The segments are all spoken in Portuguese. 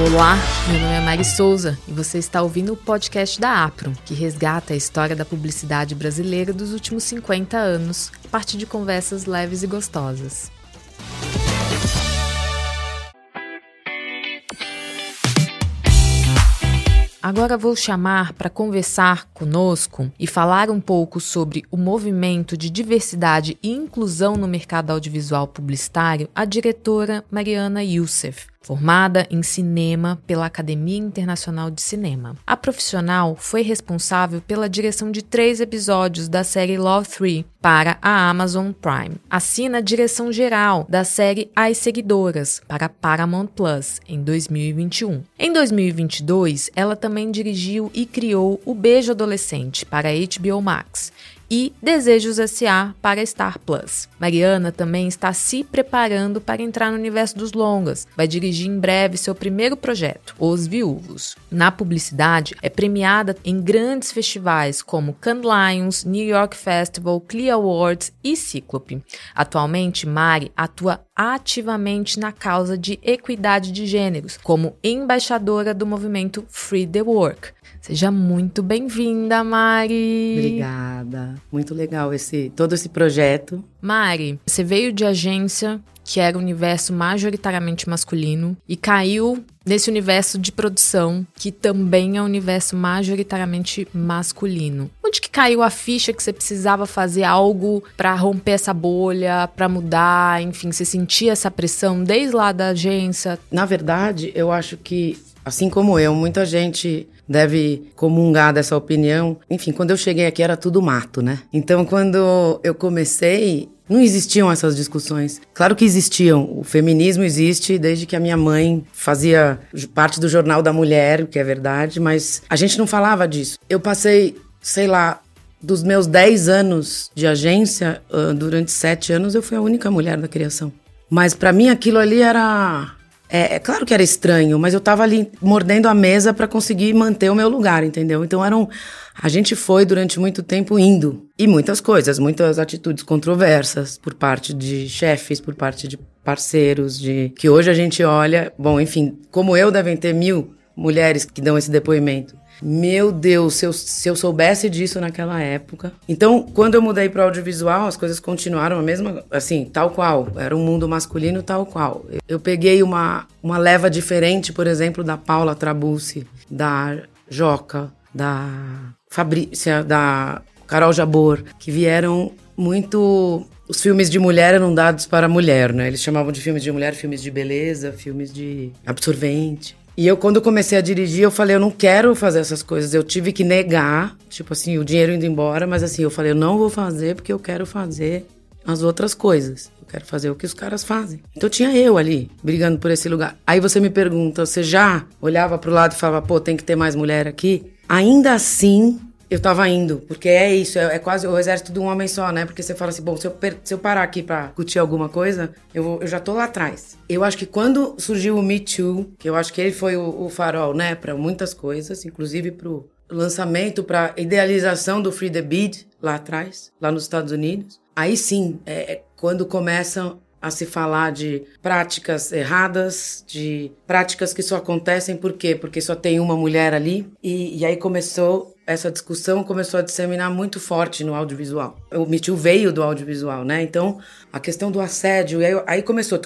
Olá, meu nome é Mari Souza e você está ouvindo o podcast da Apro, que resgata a história da publicidade brasileira dos últimos 50 anos, a partir de conversas leves e gostosas. Agora vou chamar para conversar conosco e falar um pouco sobre o movimento de diversidade e inclusão no mercado audiovisual publicitário a diretora Mariana Youssef, formada em cinema pela Academia Internacional de Cinema. A profissional foi responsável pela direção de três episódios da série Love 3 para a Amazon Prime. Assina a direção geral da série As Seguidoras para Paramount Plus em 2021. Em 2022, ela também dirigiu e criou O Beijo Adolescente para HBO Max e Desejos S.A. para Star Plus. Mariana também está se preparando para entrar no universo dos longas. Vai dirigir em breve seu primeiro projeto, Os Viúvos. Na publicidade, é premiada em grandes festivais como Cannes Lions, New York Festival, Clio Awards e Cíclope. Atualmente, Mari atua ativamente na causa de equidade de gêneros, como embaixadora do movimento Free the Work. Seja muito bem-vinda, Mari. Obrigada. Muito legal esse todo esse projeto. Mari, você veio de agência que era um universo majoritariamente masculino e caiu nesse universo de produção que também é um universo majoritariamente masculino. Onde que caiu a ficha que você precisava fazer algo para romper essa bolha, para mudar, enfim, você sentia essa pressão desde lá da agência? Na verdade, eu acho que assim como eu, muita gente deve comungar dessa opinião. Enfim, quando eu cheguei aqui era tudo mato, né? Então, quando eu comecei, não existiam essas discussões. Claro que existiam. O feminismo existe desde que a minha mãe fazia parte do Jornal da Mulher, que é verdade, mas a gente não falava disso. Eu passei, sei lá, dos meus 10 anos de agência, durante 7 anos eu fui a única mulher da criação. Mas para mim aquilo ali era é, é, claro que era estranho, mas eu tava ali mordendo a mesa para conseguir manter o meu lugar, entendeu? Então eram. A gente foi durante muito tempo indo. E muitas coisas, muitas atitudes controversas por parte de chefes, por parte de parceiros, de. Que hoje a gente olha. Bom, enfim, como eu, devem ter mil mulheres que dão esse depoimento. Meu Deus, se eu, se eu soubesse disso naquela época. Então, quando eu mudei para audiovisual, as coisas continuaram a mesma, assim, tal qual. Era um mundo masculino tal qual. Eu peguei uma, uma leva diferente, por exemplo, da Paula Trabucci, da Joca, da Fabrícia, da Carol Jabor, que vieram muito os filmes de mulher eram dados para mulher, né? Eles chamavam de filmes de mulher, filmes de beleza, filmes de absorvente. E eu, quando comecei a dirigir, eu falei, eu não quero fazer essas coisas. Eu tive que negar, tipo assim, o dinheiro indo embora, mas assim, eu falei, eu não vou fazer porque eu quero fazer as outras coisas. Eu quero fazer o que os caras fazem. Então tinha eu ali, brigando por esse lugar. Aí você me pergunta, você já olhava pro lado e falava, pô, tem que ter mais mulher aqui? Ainda assim, eu tava indo, porque é isso, é, é, quase o exército de um homem só, né? Porque você fala assim, bom, se eu, se eu parar aqui pra discutir alguma coisa, eu, vou, eu já tô lá atrás. Eu acho que quando surgiu o Me Too, que eu acho que ele foi o, o farol, né, para muitas coisas, inclusive pro lançamento, pra idealização do Free the Beat lá atrás, lá nos Estados Unidos, aí sim, é, é quando começam a se falar de práticas erradas, de práticas que só acontecem por quê? Porque só tem uma mulher ali. E, e aí começou essa discussão começou a disseminar muito forte no audiovisual. O Me Too veio do audiovisual, né? Então, a questão do assédio, aí, aí começou.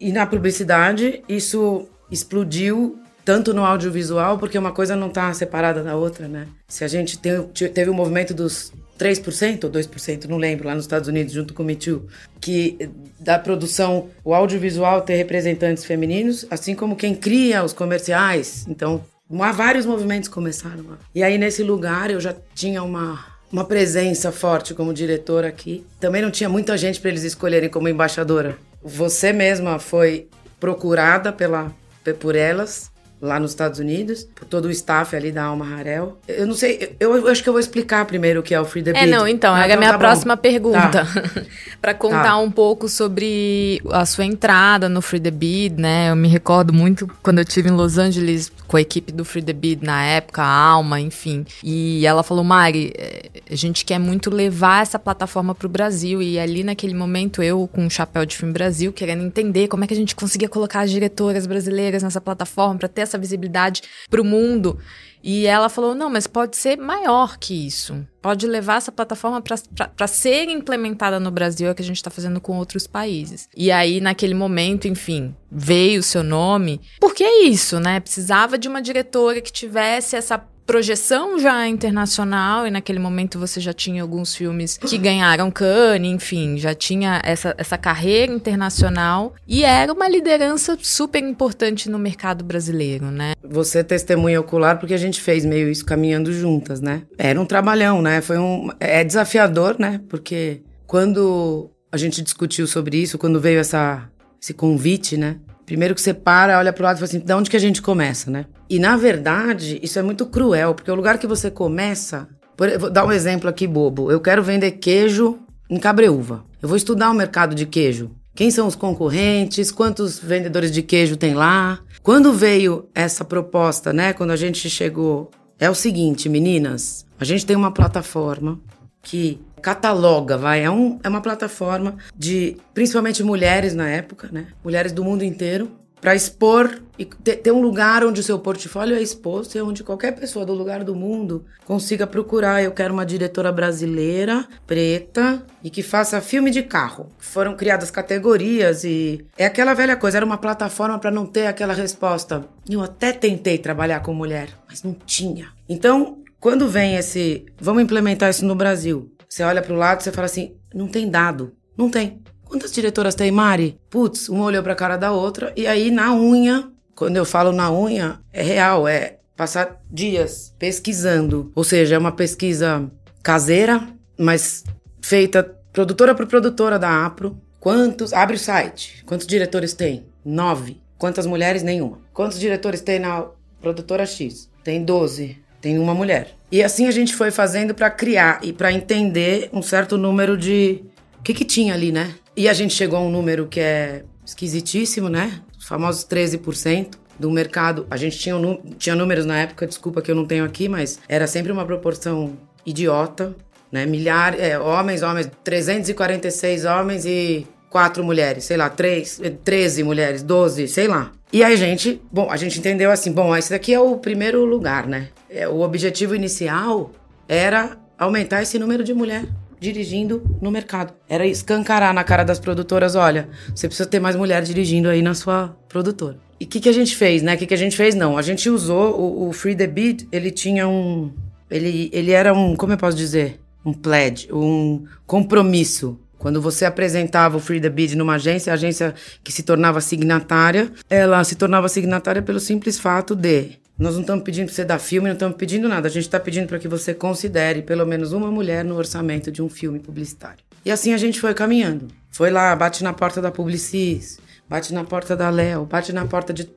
E na publicidade, isso explodiu tanto no audiovisual, porque uma coisa não está separada da outra, né? Se a gente tem, teve o um movimento dos 3% ou 2%, não lembro, lá nos Estados Unidos, junto com o Me Too, que da produção, o audiovisual ter representantes femininos, assim como quem cria os comerciais. Então, vários movimentos começaram. E aí, nesse lugar, eu já tinha uma, uma presença forte como diretora aqui. Também não tinha muita gente para eles escolherem como embaixadora. Você mesma foi procurada pela, por elas lá nos Estados Unidos, por todo o staff ali da Alma Harel. Eu não sei, eu, eu, acho que eu vou explicar primeiro o que é o Free the Beat. É, não, então, era a minha tá próxima bom. pergunta. Tá. para contar tá. um pouco sobre a sua entrada no Free the Beat, né? Eu me recordo muito quando eu tive em Los Angeles com a equipe do Free the Beat na época, a Alma, enfim. E ela falou, Mari, eh, a gente quer muito levar essa plataforma pro Brasil. E ali naquele momento, eu com o chapéu de filme Brasil, querendo entender como é que a gente conseguia colocar as diretoras brasileiras nessa plataforma para ter essa visibilidade para o mundo. E ela falou: não, mas pode ser maior que isso. Pode levar essa plataforma para ser implementada no Brasil, é o que a gente está fazendo com outros países. E aí, naquele momento, enfim, veio o seu nome. Porque é isso, né? Precisava de uma diretora que tivesse essa projeção já internacional e naquele momento você já tinha alguns filmes que ganharam Cannes, enfim, já tinha essa, essa carreira internacional e era uma liderança super importante no mercado brasileiro, né? Você é testemunha ocular porque a gente fez meio isso caminhando juntas, né? Era um trabalhão, né? Foi um é desafiador, né? Porque quando a gente discutiu sobre isso, quando veio essa esse convite, né? Primeiro que você para, olha pro lado e fala assim, de onde que a gente começa, né? E na verdade, isso é muito cruel, porque o lugar que você começa. Por, vou dar um exemplo aqui bobo. Eu quero vender queijo em Cabreúva. Eu vou estudar o mercado de queijo. Quem são os concorrentes? Quantos vendedores de queijo tem lá? Quando veio essa proposta, né? Quando a gente chegou, é o seguinte, meninas. A gente tem uma plataforma que cataloga, vai, é, um, é uma plataforma de principalmente mulheres na época, né? Mulheres do mundo inteiro para expor e ter, ter, um lugar onde o seu portfólio é exposto e onde qualquer pessoa do lugar do mundo consiga procurar. Eu quero uma diretora brasileira, preta e que faça filme de carro. Foram criadas categorias e é aquela velha coisa, era uma plataforma para não ter aquela resposta. Eu até tentei trabalhar com mulher, mas não tinha. Então, quando vem esse, vamos implementar isso no Brasil. Você olha para o lado e você fala assim, não tem dado. Não tem. Quantas diretoras tem, Mari? Putz, uma olhou pra cara da outra. E aí, na unha, quando eu falo na unha, é real, é passar dias pesquisando. Ou seja, é uma pesquisa caseira, mas feita produtora por produtora da APRO. Quantos. Abre o site. Quantos diretores tem? Nove. Quantas mulheres? Nenhuma. Quantos diretores tem na produtora X? Tem doze. Tem uma mulher. E assim a gente foi fazendo para criar e para entender um certo número de. O que, que tinha ali, né? E a gente chegou a um número que é esquisitíssimo, né? Os famosos 13% do mercado. A gente tinha, um, tinha números na época, desculpa que eu não tenho aqui, mas era sempre uma proporção idiota, né? Milhares, é, homens, homens, 346 homens e quatro mulheres, sei lá, três, 13 mulheres, 12, sei lá. E aí a gente, bom, a gente entendeu assim, bom, esse daqui é o primeiro lugar, né? É, o objetivo inicial era aumentar esse número de mulheres dirigindo no mercado. Era escancarar na cara das produtoras, olha, você precisa ter mais mulher dirigindo aí na sua produtora. E o que, que a gente fez, né? O que, que a gente fez? Não, a gente usou o, o Free the Beat, ele tinha um... Ele, ele era um, como eu posso dizer? Um pledge, um compromisso quando você apresentava o Free the Bid numa agência, a agência que se tornava signatária, ela se tornava signatária pelo simples fato de nós não estamos pedindo para você dar filme, não estamos pedindo nada. A gente está pedindo para que você considere pelo menos uma mulher no orçamento de um filme publicitário. E assim a gente foi caminhando. Foi lá, bate na porta da Publicis, bate na porta da Léo, bate na porta de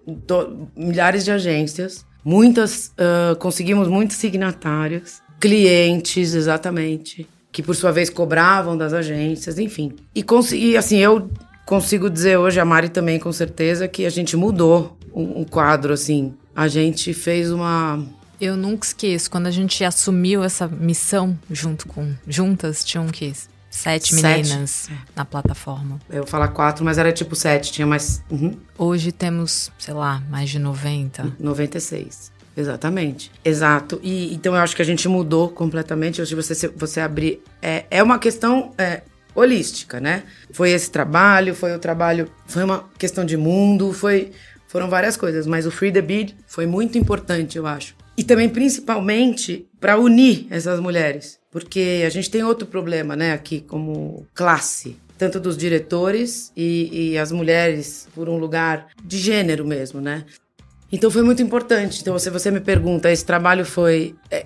milhares de agências. Muitas, uh, conseguimos muitos signatários, clientes, exatamente, que por sua vez cobravam das agências, enfim. E, consegui, assim, eu consigo dizer hoje, a Mari também com certeza, que a gente mudou um, um quadro, assim, a gente fez uma. Eu nunca esqueço, quando a gente assumiu essa missão junto com. Juntas, tinham que sete meninas sete. Na plataforma. Eu vou falar quatro, mas era tipo sete, tinha mais. Uhum. Hoje temos, sei lá, mais de 90. 96. Exatamente. Exato. E então eu acho que a gente mudou completamente. Hoje você, você abrir. É, é uma questão é, holística, né? Foi esse trabalho, foi o trabalho. Foi uma questão de mundo, foi foram várias coisas, mas o Free the Beat foi muito importante, eu acho. E também, principalmente, para unir essas mulheres. Porque a gente tem outro problema, né, aqui, como classe. Tanto dos diretores e, e as mulheres por um lugar de gênero mesmo, né? Então foi muito importante. Então, se você me pergunta, esse trabalho foi. É,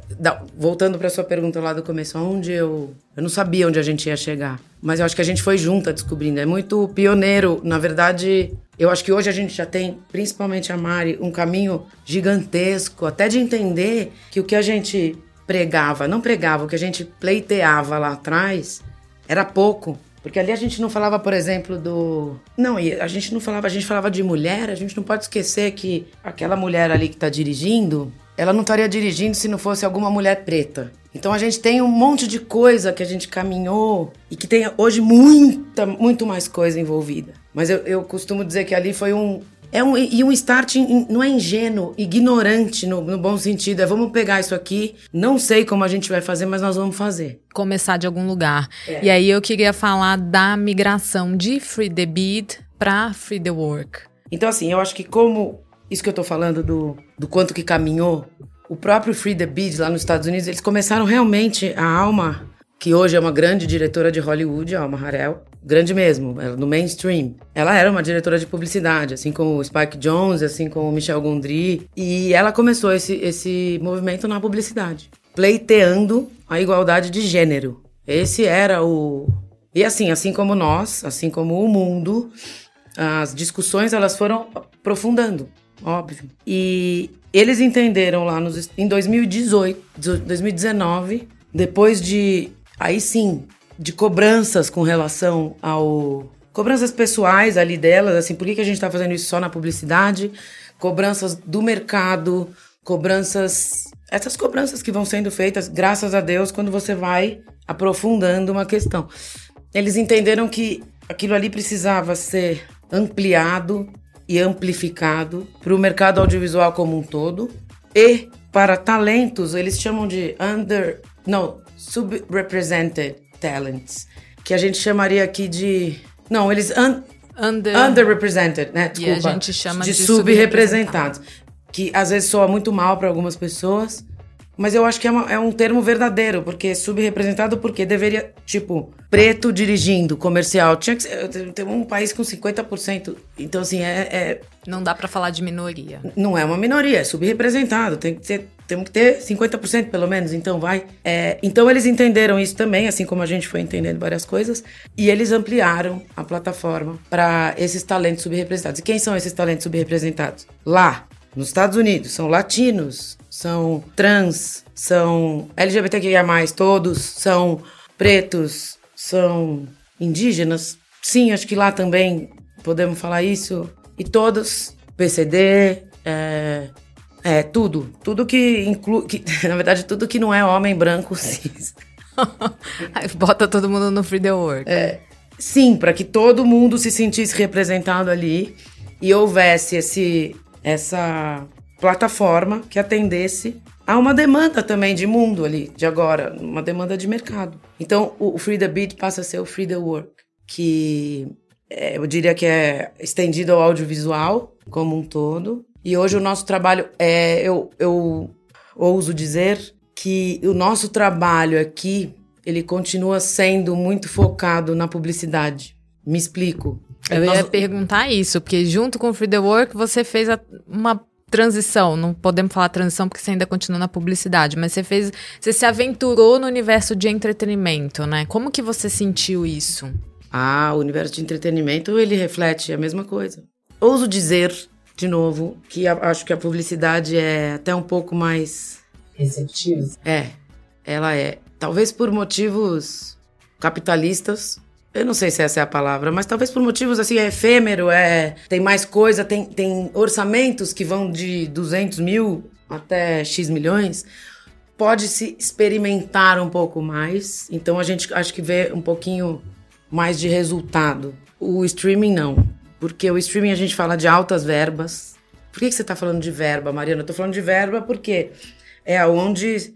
voltando para sua pergunta lá do começo, onde eu. Eu não sabia onde a gente ia chegar. Mas eu acho que a gente foi junta descobrindo. É muito pioneiro. Na verdade, eu acho que hoje a gente já tem, principalmente a Mari, um caminho gigantesco, até de entender que o que a gente pregava, não pregava, o que a gente pleiteava lá atrás era pouco. Porque ali a gente não falava, por exemplo, do. Não, a gente não falava, a gente falava de mulher, a gente não pode esquecer que aquela mulher ali que está dirigindo, ela não estaria dirigindo se não fosse alguma mulher preta. Então a gente tem um monte de coisa que a gente caminhou e que tem hoje muita, muito mais coisa envolvida. Mas eu, eu costumo dizer que ali foi um, é um, e um start in, não é ingênuo, ignorante no, no, bom sentido. É vamos pegar isso aqui, não sei como a gente vai fazer, mas nós vamos fazer. Começar de algum lugar. É. E aí eu queria falar da migração de Free the Beat para Free the Work. Então, assim, eu acho que como isso que eu tô falando do, do quanto que caminhou, o próprio Free the Beat lá nos Estados Unidos, eles começaram realmente a alma, que hoje é uma grande diretora de Hollywood, a Alma Harrell, grande mesmo, no mainstream. Ela era uma diretora de publicidade, assim como o Spike Jones, assim como o Michel Gondry, e ela começou esse, esse movimento na publicidade, pleiteando a igualdade de gênero. Esse era o e assim, assim como nós, assim como o mundo, as discussões elas foram aprofundando, óbvio. E eles entenderam lá nos, em 2018, 2019, depois de aí sim de cobranças com relação ao. Cobranças pessoais ali delas, assim, por que, que a gente está fazendo isso só na publicidade? Cobranças do mercado, cobranças. Essas cobranças que vão sendo feitas, graças a Deus, quando você vai aprofundando uma questão. Eles entenderam que aquilo ali precisava ser ampliado e amplificado para o mercado audiovisual como um todo e para talentos, eles chamam de under, não, subrepresented talents, que a gente chamaria aqui de. Não, eles. Un, Under... Underrepresented, né? Desculpa. E a gente chama de, de subrepresentados. Que às vezes soa muito mal para algumas pessoas, mas eu acho que é, uma, é um termo verdadeiro, porque subrepresentado porque deveria, tipo, preto dirigindo comercial. Tinha que ser, tem um país com 50%. Então, assim, é. é não dá para falar de minoria. Não é uma minoria, é subrepresentado. Tem que ter, temos que ter 50% pelo menos, então vai. É, então eles entenderam isso também, assim como a gente foi entendendo várias coisas, e eles ampliaram a plataforma para esses talentos subrepresentados. E quem são esses talentos subrepresentados? Lá, nos Estados Unidos, são latinos, são trans, são LGBTQIA+, todos, são pretos, são indígenas. Sim, acho que lá também podemos falar isso. E todos, PCD, é, é tudo. Tudo que inclui, que, na verdade, tudo que não é homem branco cis. Bota todo mundo no Free the Work. É, sim, para que todo mundo se sentisse representado ali e houvesse esse, essa plataforma que atendesse a uma demanda também de mundo ali, de agora, uma demanda de mercado. Então, o, Free the Beat passa a ser o Free the Work, que é, eu diria que é estendido ao audiovisual como um todo. E hoje o nosso trabalho é, eu, eu ouso dizer que o nosso trabalho aqui, ele continua sendo muito focado na publicidade. Me explico. Eu ia perguntar isso, porque junto com o Free the Work você fez uma transição, não podemos falar transição porque você ainda continua na publicidade, mas você fez, você se aventurou no universo de entretenimento, né? Como que você sentiu isso? Ah, o universo de entretenimento, ele reflete a mesma coisa. Ouso dizer, de novo, que acho que a publicidade é até um pouco mais receptiva. É, ela é. Talvez por motivos capitalistas, eu não sei se essa é a palavra, mas talvez por motivos assim, é efêmero, é, tem mais coisa, tem, tem orçamentos que vão de 200 mil até X milhões, pode se experimentar um pouco mais, então a gente acho que vê um pouquinho mais de resultado. O streaming não, porque o streaming a gente fala de altas verbas. Por que, que você está falando de verba, Mariana? Eu tô falando de verba porque é onde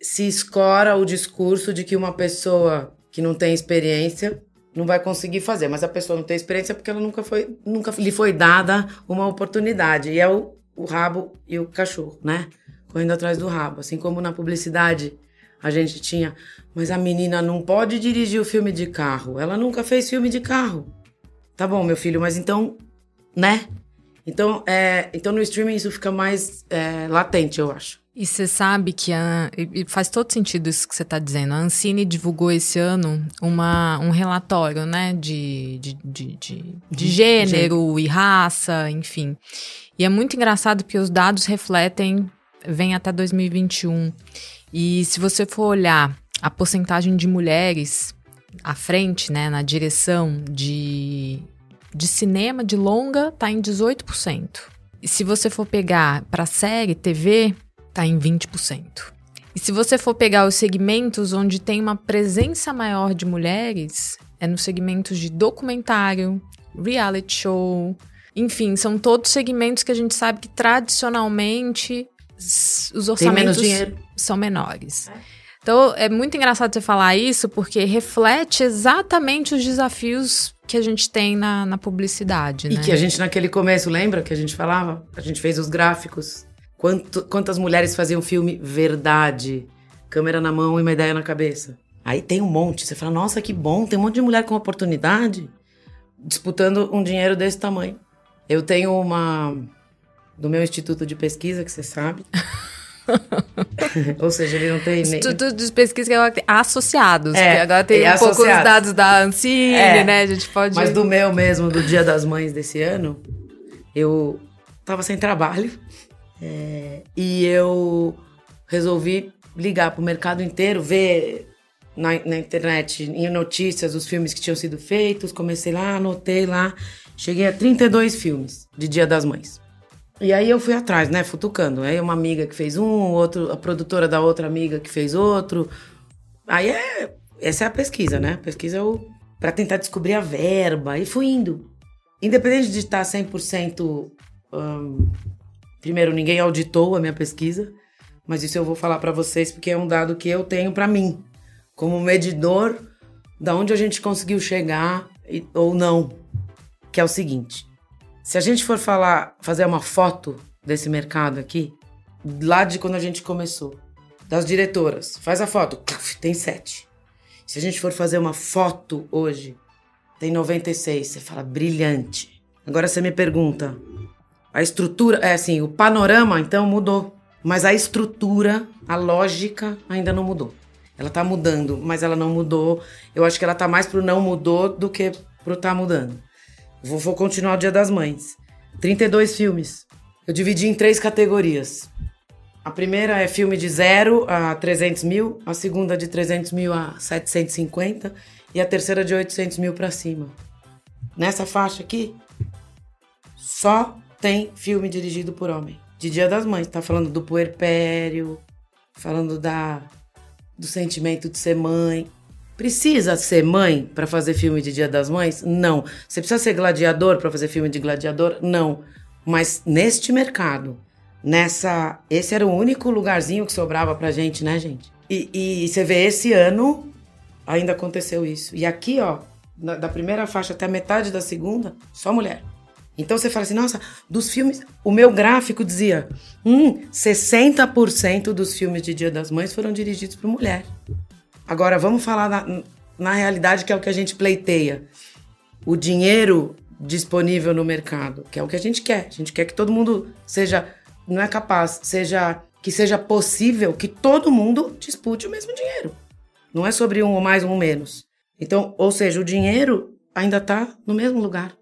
se escora o discurso de que uma pessoa que não tem experiência não vai conseguir fazer, mas a pessoa não tem experiência porque ela nunca foi, nunca lhe foi dada uma oportunidade. E é o, o rabo e o cachorro, né? Correndo atrás do rabo. Assim como na publicidade a gente tinha, mas a menina não pode dirigir o filme de carro. Ela nunca fez filme de carro. Tá bom, meu filho, mas então, né? Então, é, então no streaming isso fica mais é, latente, eu acho. E você sabe que a, e faz todo sentido isso que você está dizendo. A Ancine divulgou esse ano uma, um relatório, né, de, de, de, de, de gênero e raça, enfim. E é muito engraçado porque os dados refletem, vem até 2021. E se você for olhar a porcentagem de mulheres à frente, né, na direção de, de cinema, de longa, tá em 18%. E se você for pegar para série, TV, está em 20%. E se você for pegar os segmentos onde tem uma presença maior de mulheres, é nos segmentos de documentário, reality show, enfim, são todos segmentos que a gente sabe que tradicionalmente os orçamentos são menores. É. Então, é muito engraçado você falar isso, porque reflete exatamente os desafios que a gente tem na, na publicidade. E né? que a gente, naquele começo, lembra que a gente falava? A gente fez os gráficos Quanto, quantas mulheres faziam filme verdade? Câmera na mão e uma ideia na cabeça. Aí tem um monte. Você fala, nossa, que bom, tem um monte de mulher com oportunidade disputando um dinheiro desse tamanho. Eu tenho uma. Do meu instituto de pesquisa, que você sabe. Ou seja, ele não tem nem. Instituto de pesquisa que agora tem associados. É, agora tem um pouco os dados da Ancine, é, né? A gente pode. Mas do meu mesmo, do Dia das Mães desse ano, eu tava sem trabalho. É, e eu resolvi ligar para o mercado inteiro, ver na, na, internet, em notícias, os filmes que tinham sido feitos. Comecei lá, anotei lá. Cheguei a 32 filmes de Dia das Mães. E aí eu fui atrás, né, futucando. Aí uma amiga que fez um, outro, a produtora da outra amiga que fez outro. Aí é, essa é a pesquisa, né? A pesquisa é o para tentar descobrir a verba e fui indo. Independente de estar 100% um, Primeiro, ninguém auditou a minha pesquisa, mas isso eu vou falar para vocês porque é um dado que eu tenho para mim, como medidor da onde a gente conseguiu chegar e, ou não. Que é o seguinte: se a gente for falar, fazer uma foto desse mercado aqui, lá de quando a gente começou, das diretoras, faz a foto, tem sete. Se a gente for fazer uma foto hoje, tem 96. Você fala, brilhante. Agora você me pergunta, a estrutura, é assim, o panorama então mudou, mas a estrutura, a lógica ainda não mudou. Ela tá mudando, mas ela não mudou. Eu acho que ela tá mais pro não mudou do que pro tá mudando. Vou, vou continuar o Dia das Mães. 32 filmes. Eu dividi em três categorias. A primeira é filme de 0 a 300 mil, a segunda de 300 mil a 750 e a terceira de 800 mil para cima. Nessa faixa aqui, só tem filme dirigido por homem. De Dia das Mães, tá falando do puerpério, falando da do sentimento de ser mãe. Precisa ser mãe para fazer filme de Dia das Mães? Não. Você precisa ser gladiador para fazer filme de gladiador? Não. Mas neste mercado, nessa, esse era o único lugarzinho que sobrava pra gente, né, gente? E, e você vê esse ano ainda aconteceu isso. E aqui, ó, da primeira faixa até a metade da segunda, só mulher. Então você fala assim, nossa, dos filmes. O meu gráfico dizia: hum, 60% dos filmes de Dia das Mães foram dirigidos por mulher. Agora vamos falar na, na realidade que é o que a gente pleiteia. O dinheiro disponível no mercado, que é o que a gente quer. A gente quer que todo mundo seja, não é capaz, seja que seja possível que todo mundo dispute o mesmo dinheiro. Não é sobre um ou mais, um ou menos. Então, ou seja, o dinheiro ainda está no mesmo lugar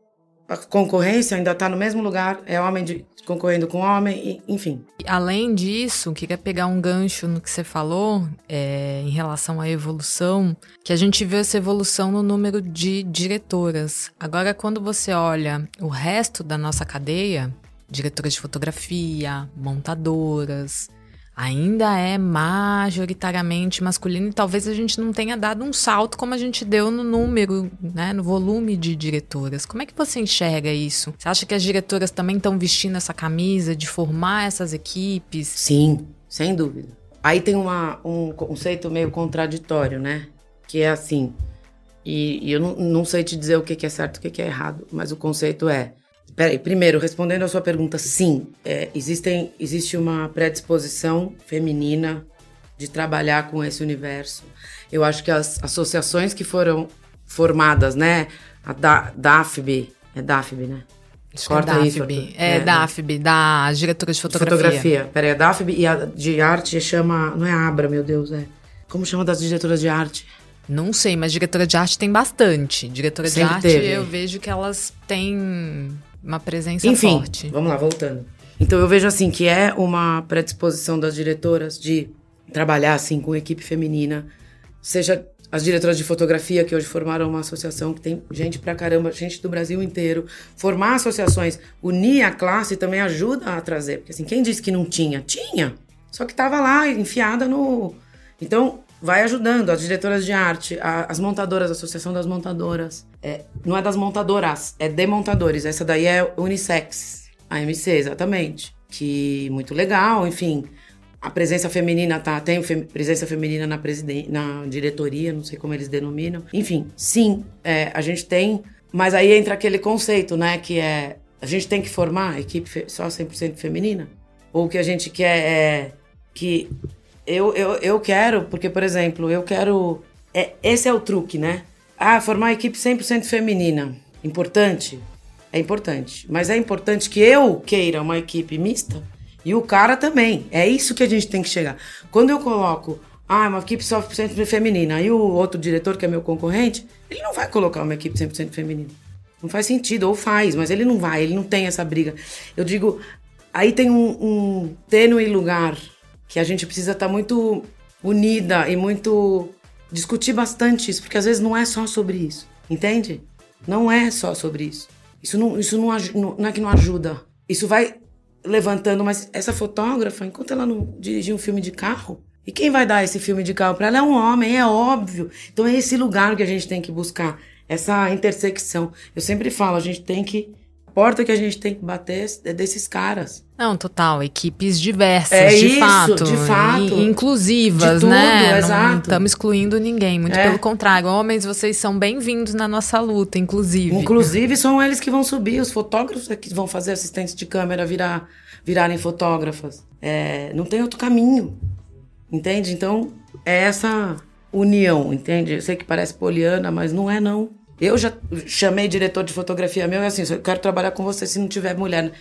a concorrência ainda está no mesmo lugar, é homem de, concorrendo com homem, e, enfim. Além disso, queria pegar um gancho no que você falou é, em relação à evolução, que a gente vê essa evolução no número de diretoras. Agora, quando você olha o resto da nossa cadeia, diretoras de fotografia, montadoras, ainda é majoritariamente masculino e talvez a gente não tenha dado um salto como a gente deu no número, né, no volume de diretoras. Como é que você enxerga isso? Você acha que as diretoras também estão vestindo essa camisa de formar essas equipes? Sim, sem dúvida. Aí tem uma, um conceito meio contraditório, né? Que é assim, e, e eu não, não, sei te dizer o que, que é certo e o que, que é errado, mas o conceito é Peraí, primeiro, respondendo a sua pergunta, sim, é, existem, existe uma predisposição feminina de trabalhar com esse universo. Eu acho que as associações que foram formadas, né, a da, DAFB, é DAFB, né? Acho Corta é isso. É, é, da AFB, da diretora de fotografia. Fotografia. Peraí, a da AFB e a de arte chama. Não é Abra, meu Deus, é. Como chama das diretoras de arte? Não sei, mas diretora de arte tem bastante. Diretora Sempre de arte, teve. eu vejo que elas têm uma presença Enfim, forte. Vamos lá, voltando. Então eu vejo assim que é uma predisposição das diretoras de trabalhar assim com equipe feminina, seja as diretoras de fotografia que hoje formaram uma associação que tem gente pra caramba, gente do Brasil inteiro. Formar associações, unir a classe também ajuda a trazer, porque assim, quem disse que não tinha? Tinha. Só que tava lá enfiada no Então, vai ajudando as diretoras de arte, a, as montadoras, a Associação das Montadoras. É, não é das montadoras, é de montadores. Essa daí é unissex, a MC, exatamente. Que muito legal, enfim. A presença feminina tá, tem presença feminina na, na diretoria, não sei como eles denominam. Enfim, sim, é, a gente tem, mas aí entra aquele conceito, né, que é a gente tem que formar a equipe só 100% feminina? Ou o que a gente quer é que eu, eu, eu quero, porque, por exemplo, eu quero. É, esse é o truque, né? Ah, formar a equipe 100% feminina. Importante? É importante. Mas é importante que eu queira uma equipe mista e o cara também. É isso que a gente tem que chegar. Quando eu coloco, ah, uma equipe só 100% feminina, e o outro diretor, que é meu concorrente, ele não vai colocar uma equipe 100% feminina. Não faz sentido, ou faz, mas ele não vai, ele não tem essa briga. Eu digo, aí tem um, um tênue lugar que a gente precisa estar tá muito unida e muito discutir bastante isso, porque às vezes não é só sobre isso, entende? Não é só sobre isso. Isso não, isso não, não é que não ajuda. Isso vai levantando, mas essa fotógrafa, enquanto ela não dirigir um filme de carro, e quem vai dar esse filme de carro para ela é um homem, é óbvio. Então é esse lugar que a gente tem que buscar, essa intersecção. Eu sempre falo, a gente tem que porta que a gente tem que bater é desses caras. Não, total. Equipes diversas, é de isso, fato. De fato. E, inclusivas, tudo, né? Exato. Não estamos excluindo ninguém. Muito é. pelo contrário. Homens, vocês são bem-vindos na nossa luta, inclusive. Inclusive, são eles que vão subir. Os fotógrafos é que vão fazer assistentes de câmera virar, virarem fotógrafas. É, não tem outro caminho. Entende? Então, é essa união, entende? Eu sei que parece poliana, mas não é, não. Eu já chamei diretor de fotografia meu e assim, eu quero trabalhar com você se não tiver mulher.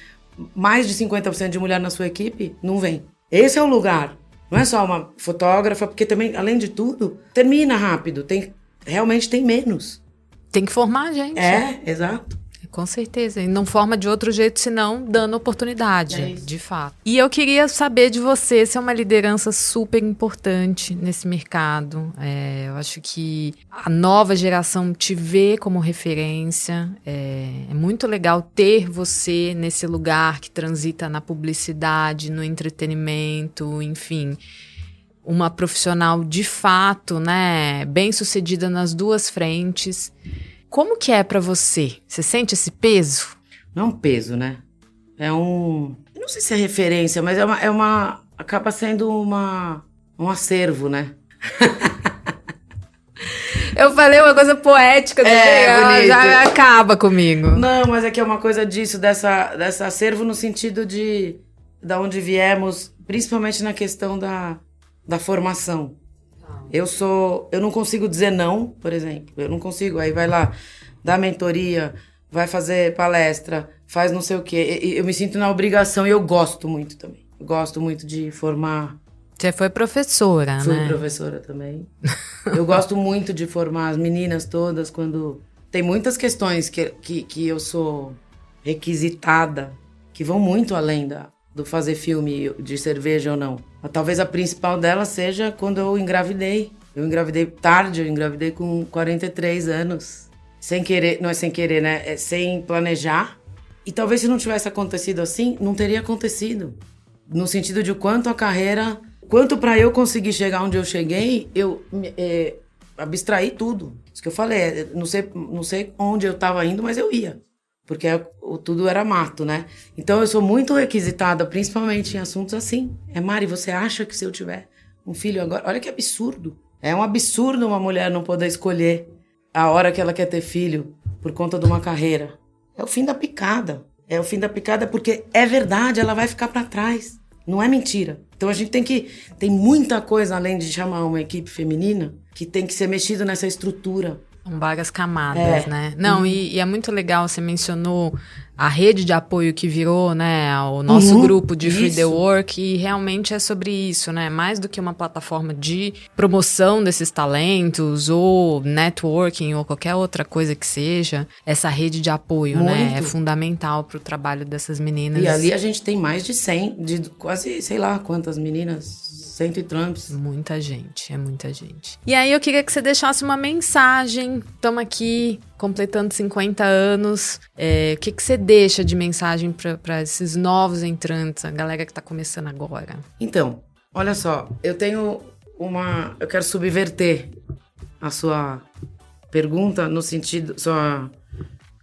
Mais de 50% de mulher na sua equipe, não vem. Esse é o lugar. Não é só uma fotógrafa, porque também, além de tudo, termina rápido. Tem, realmente tem menos. Tem que formar a gente. É, exato. Com certeza. E não forma de outro jeito senão dando oportunidade, é de fato. E eu queria saber de você se é uma liderança super importante nesse mercado. É, eu acho que a nova geração te vê como referência. É, é muito legal ter você nesse lugar que transita na publicidade, no entretenimento, enfim uma profissional de fato, né, bem sucedida nas duas frentes. Como que é para você? Você sente esse peso? Não é um peso, né? É um. Não sei se é referência, mas é uma. É uma acaba sendo uma, um acervo, né? Eu falei uma coisa poética, é, já acaba comigo. Não, mas é que é uma coisa disso, dessa, dessa acervo no sentido de da onde viemos, principalmente na questão da, da formação. Eu sou. Eu não consigo dizer não, por exemplo. Eu não consigo. Aí vai lá, dá mentoria, vai fazer palestra, faz não sei o quê. Eu me sinto na obrigação e eu gosto muito também. Eu gosto muito de formar. Você foi professora, Fui né? Fui professora também. eu gosto muito de formar as meninas todas quando. Tem muitas questões que, que, que eu sou requisitada que vão muito além da, do fazer filme de cerveja ou não. Talvez a principal dela seja quando eu engravidei. Eu engravidei tarde, eu engravidei com 43 anos. Sem querer, não é sem querer, né? É sem planejar. E talvez se não tivesse acontecido assim, não teria acontecido. No sentido de quanto a carreira, quanto para eu conseguir chegar onde eu cheguei, eu é, abstraí tudo. Isso que eu falei, é, não sei, não sei onde eu estava indo, mas eu ia porque é, tudo era mato, né? Então eu sou muito requisitada, principalmente em assuntos assim. É, Mari, você acha que se eu tiver um filho agora. Olha que absurdo. É um absurdo uma mulher não poder escolher a hora que ela quer ter filho por conta de uma carreira. É o fim da picada. É o fim da picada porque é verdade, ela vai ficar para trás. Não é mentira. Então a gente tem que. Tem muita coisa além de chamar uma equipe feminina que tem que ser mexido nessa estrutura São várias camadas, é. né? Não, uhum. e, e, é muito legal, você mencionou a rede de apoio que virou, né, o nosso uhum, grupo de Free the Work, e realmente é sobre isso, né? Mais do que uma plataforma de promoção desses talentos, ou networking, ou qualquer outra coisa que seja, essa rede de apoio, Muito. né? É fundamental para o trabalho dessas meninas. E ali a gente tem mais de 100, de quase, sei lá quantas meninas Cento e Trumps. Muita gente, é muita gente. E aí eu queria que você deixasse uma mensagem. Estamos aqui completando 50 anos. É, o que, que você deixa de mensagem para esses novos entrantes, a galera que está começando agora? Então, olha só, eu tenho uma. Eu quero subverter a sua pergunta no sentido. sua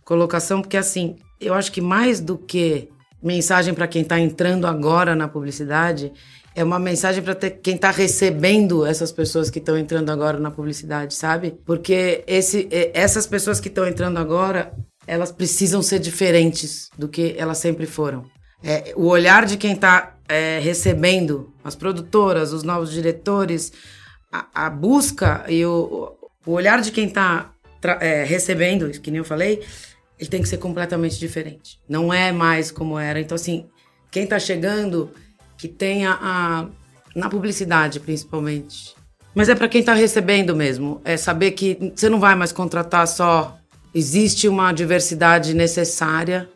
colocação, porque assim, eu acho que mais do que mensagem para quem está entrando agora na publicidade, é uma mensagem para quem está recebendo essas pessoas que estão entrando agora na publicidade, sabe? Porque esse, essas pessoas que estão entrando agora, elas precisam ser diferentes do que elas sempre foram. É, o olhar de quem está é, recebendo, as produtoras, os novos diretores, a, a busca e o, o, olhar de quem está é, recebendo, que nem eu falei, ele tem que ser completamente diferente. Não é mais como era. Então, assim, quem está chegando que tenha a na publicidade principalmente. Mas é para quem está recebendo mesmo, é saber que você não vai mais contratar só existe uma diversidade necessária,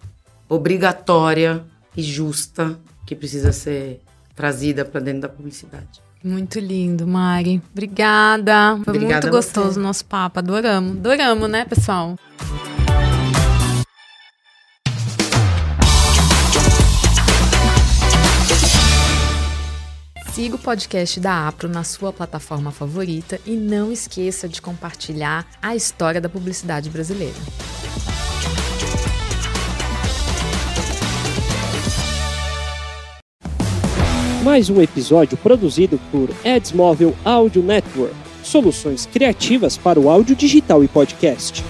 obrigatória e justa que precisa ser trazida para dentro da publicidade. Muito lindo, Mari. Obrigada. Foi Obrigada muito gostoso o nosso papo. Adoramos. Adoramos, né, pessoal? Siga o podcast da Apro na sua plataforma favorita e não esqueça de compartilhar a história da publicidade brasileira. Mais um episódio produzido por Ads Móvel Audio Network. Soluções criativas para o áudio digital e podcast.